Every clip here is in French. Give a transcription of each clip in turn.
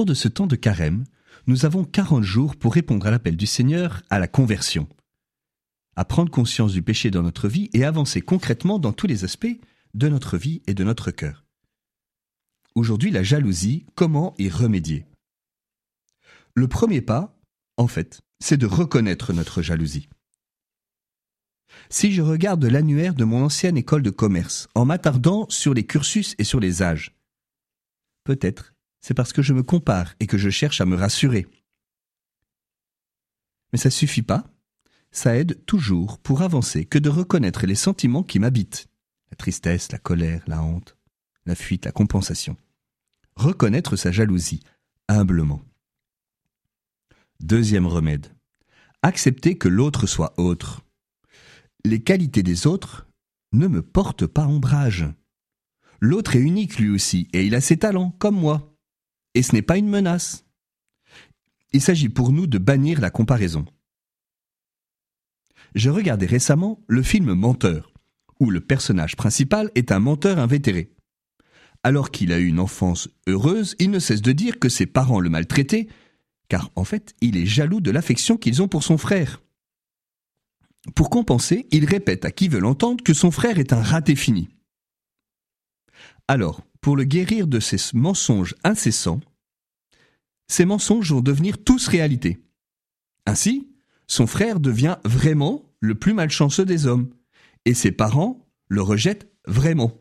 cours de ce temps de carême, nous avons 40 jours pour répondre à l'appel du Seigneur à la conversion, à prendre conscience du péché dans notre vie et avancer concrètement dans tous les aspects de notre vie et de notre cœur. Aujourd'hui, la jalousie, comment y remédier? Le premier pas, en fait, c'est de reconnaître notre jalousie. Si je regarde l'annuaire de mon ancienne école de commerce en m'attardant sur les cursus et sur les âges, peut-être c'est parce que je me compare et que je cherche à me rassurer. Mais ça suffit pas. Ça aide toujours pour avancer que de reconnaître les sentiments qui m'habitent. La tristesse, la colère, la honte, la fuite, la compensation. Reconnaître sa jalousie, humblement. Deuxième remède. Accepter que l'autre soit autre. Les qualités des autres ne me portent pas ombrage. L'autre est unique lui aussi, et il a ses talents, comme moi et ce n'est pas une menace. Il s'agit pour nous de bannir la comparaison. Je regardais récemment le film Menteur, où le personnage principal est un menteur invétéré. Alors qu'il a eu une enfance heureuse, il ne cesse de dire que ses parents le maltraitaient, car en fait, il est jaloux de l'affection qu'ils ont pour son frère. Pour compenser, il répète à qui veut l'entendre que son frère est un raté fini. Alors, pour le guérir de ses mensonges incessants, ces mensonges vont devenir tous réalité. Ainsi, son frère devient vraiment le plus malchanceux des hommes, et ses parents le rejettent vraiment.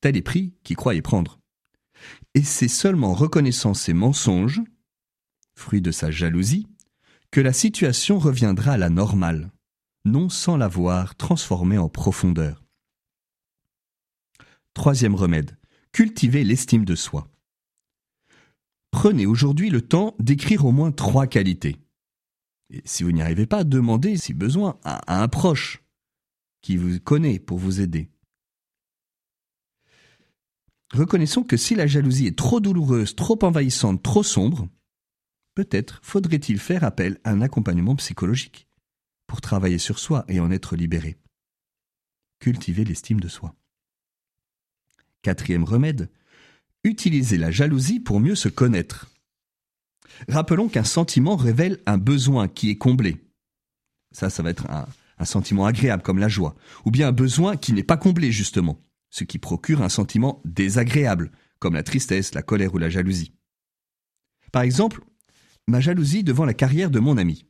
Tel est prix qu'il croyait prendre. Et c'est seulement en reconnaissant ces mensonges, fruit de sa jalousie, que la situation reviendra à la normale, non sans l'avoir transformée en profondeur. Troisième remède, cultiver l'estime de soi. Prenez aujourd'hui le temps d'écrire au moins trois qualités. Et si vous n'y arrivez pas, demandez, si besoin, à un proche qui vous connaît pour vous aider. Reconnaissons que si la jalousie est trop douloureuse, trop envahissante, trop sombre, peut-être faudrait-il faire appel à un accompagnement psychologique pour travailler sur soi et en être libéré. Cultiver l'estime de soi. Quatrième remède, utiliser la jalousie pour mieux se connaître. Rappelons qu'un sentiment révèle un besoin qui est comblé. Ça, ça va être un, un sentiment agréable comme la joie, ou bien un besoin qui n'est pas comblé justement, ce qui procure un sentiment désagréable, comme la tristesse, la colère ou la jalousie. Par exemple, ma jalousie devant la carrière de mon ami.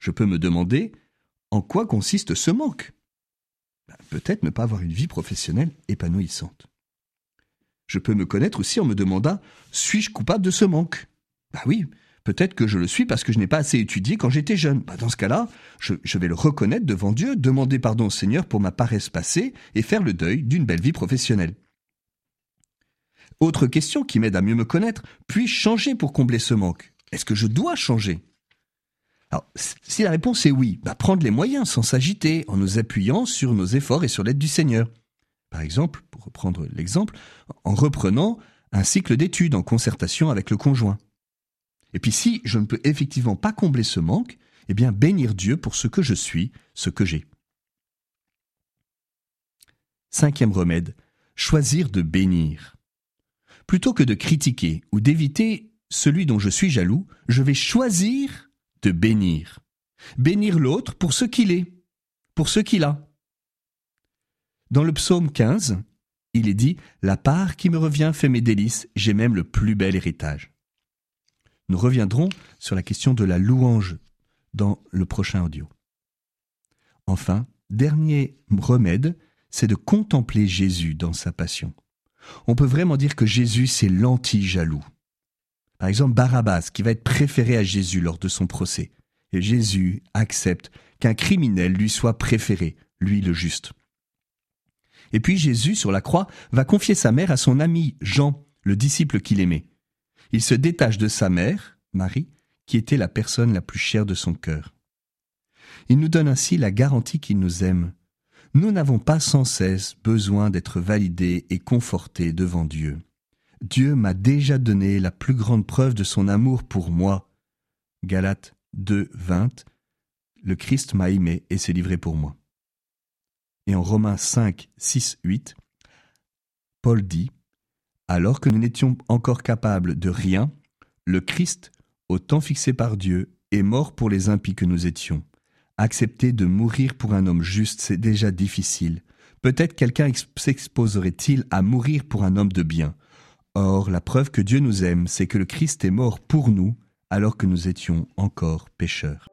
Je peux me demander en quoi consiste ce manque. Ben, peut-être ne pas avoir une vie professionnelle épanouissante. Je peux me connaître aussi en me demandant suis-je coupable de ce manque? Bah oui, peut-être que je le suis parce que je n'ai pas assez étudié quand j'étais jeune. Bah dans ce cas-là, je, vais le reconnaître devant Dieu, demander pardon au Seigneur pour ma paresse passée et faire le deuil d'une belle vie professionnelle. Autre question qui m'aide à mieux me connaître, puis-je changer pour combler ce manque? Est-ce que je dois changer? Alors, si la réponse est oui, bah prendre les moyens sans s'agiter, en nous appuyant sur nos efforts et sur l'aide du Seigneur. Par exemple, pour reprendre l'exemple, en reprenant un cycle d'études en concertation avec le conjoint. Et puis si je ne peux effectivement pas combler ce manque, eh bien bénir Dieu pour ce que je suis, ce que j'ai. Cinquième remède, choisir de bénir. Plutôt que de critiquer ou d'éviter celui dont je suis jaloux, je vais choisir de bénir. Bénir l'autre pour ce qu'il est, pour ce qu'il a. Dans le psaume 15, il est dit La part qui me revient fait mes délices, j'ai même le plus bel héritage. Nous reviendrons sur la question de la louange dans le prochain audio. Enfin, dernier remède, c'est de contempler Jésus dans sa passion. On peut vraiment dire que Jésus, c'est l'anti-jaloux. Par exemple, Barabbas, qui va être préféré à Jésus lors de son procès. Et Jésus accepte qu'un criminel lui soit préféré, lui le juste. Et puis Jésus, sur la croix, va confier sa mère à son ami Jean, le disciple qu'il aimait. Il se détache de sa mère, Marie, qui était la personne la plus chère de son cœur. Il nous donne ainsi la garantie qu'il nous aime. Nous n'avons pas sans cesse besoin d'être validés et confortés devant Dieu. Dieu m'a déjà donné la plus grande preuve de son amour pour moi. Galates 2, 20. Le Christ m'a aimé et s'est livré pour moi. Et en Romains 5, 6, 8, Paul dit Alors que nous n'étions encore capables de rien, le Christ, au temps fixé par Dieu, est mort pour les impies que nous étions. Accepter de mourir pour un homme juste, c'est déjà difficile. Peut-être quelqu'un s'exposerait-il à mourir pour un homme de bien. Or, la preuve que Dieu nous aime, c'est que le Christ est mort pour nous alors que nous étions encore pécheurs.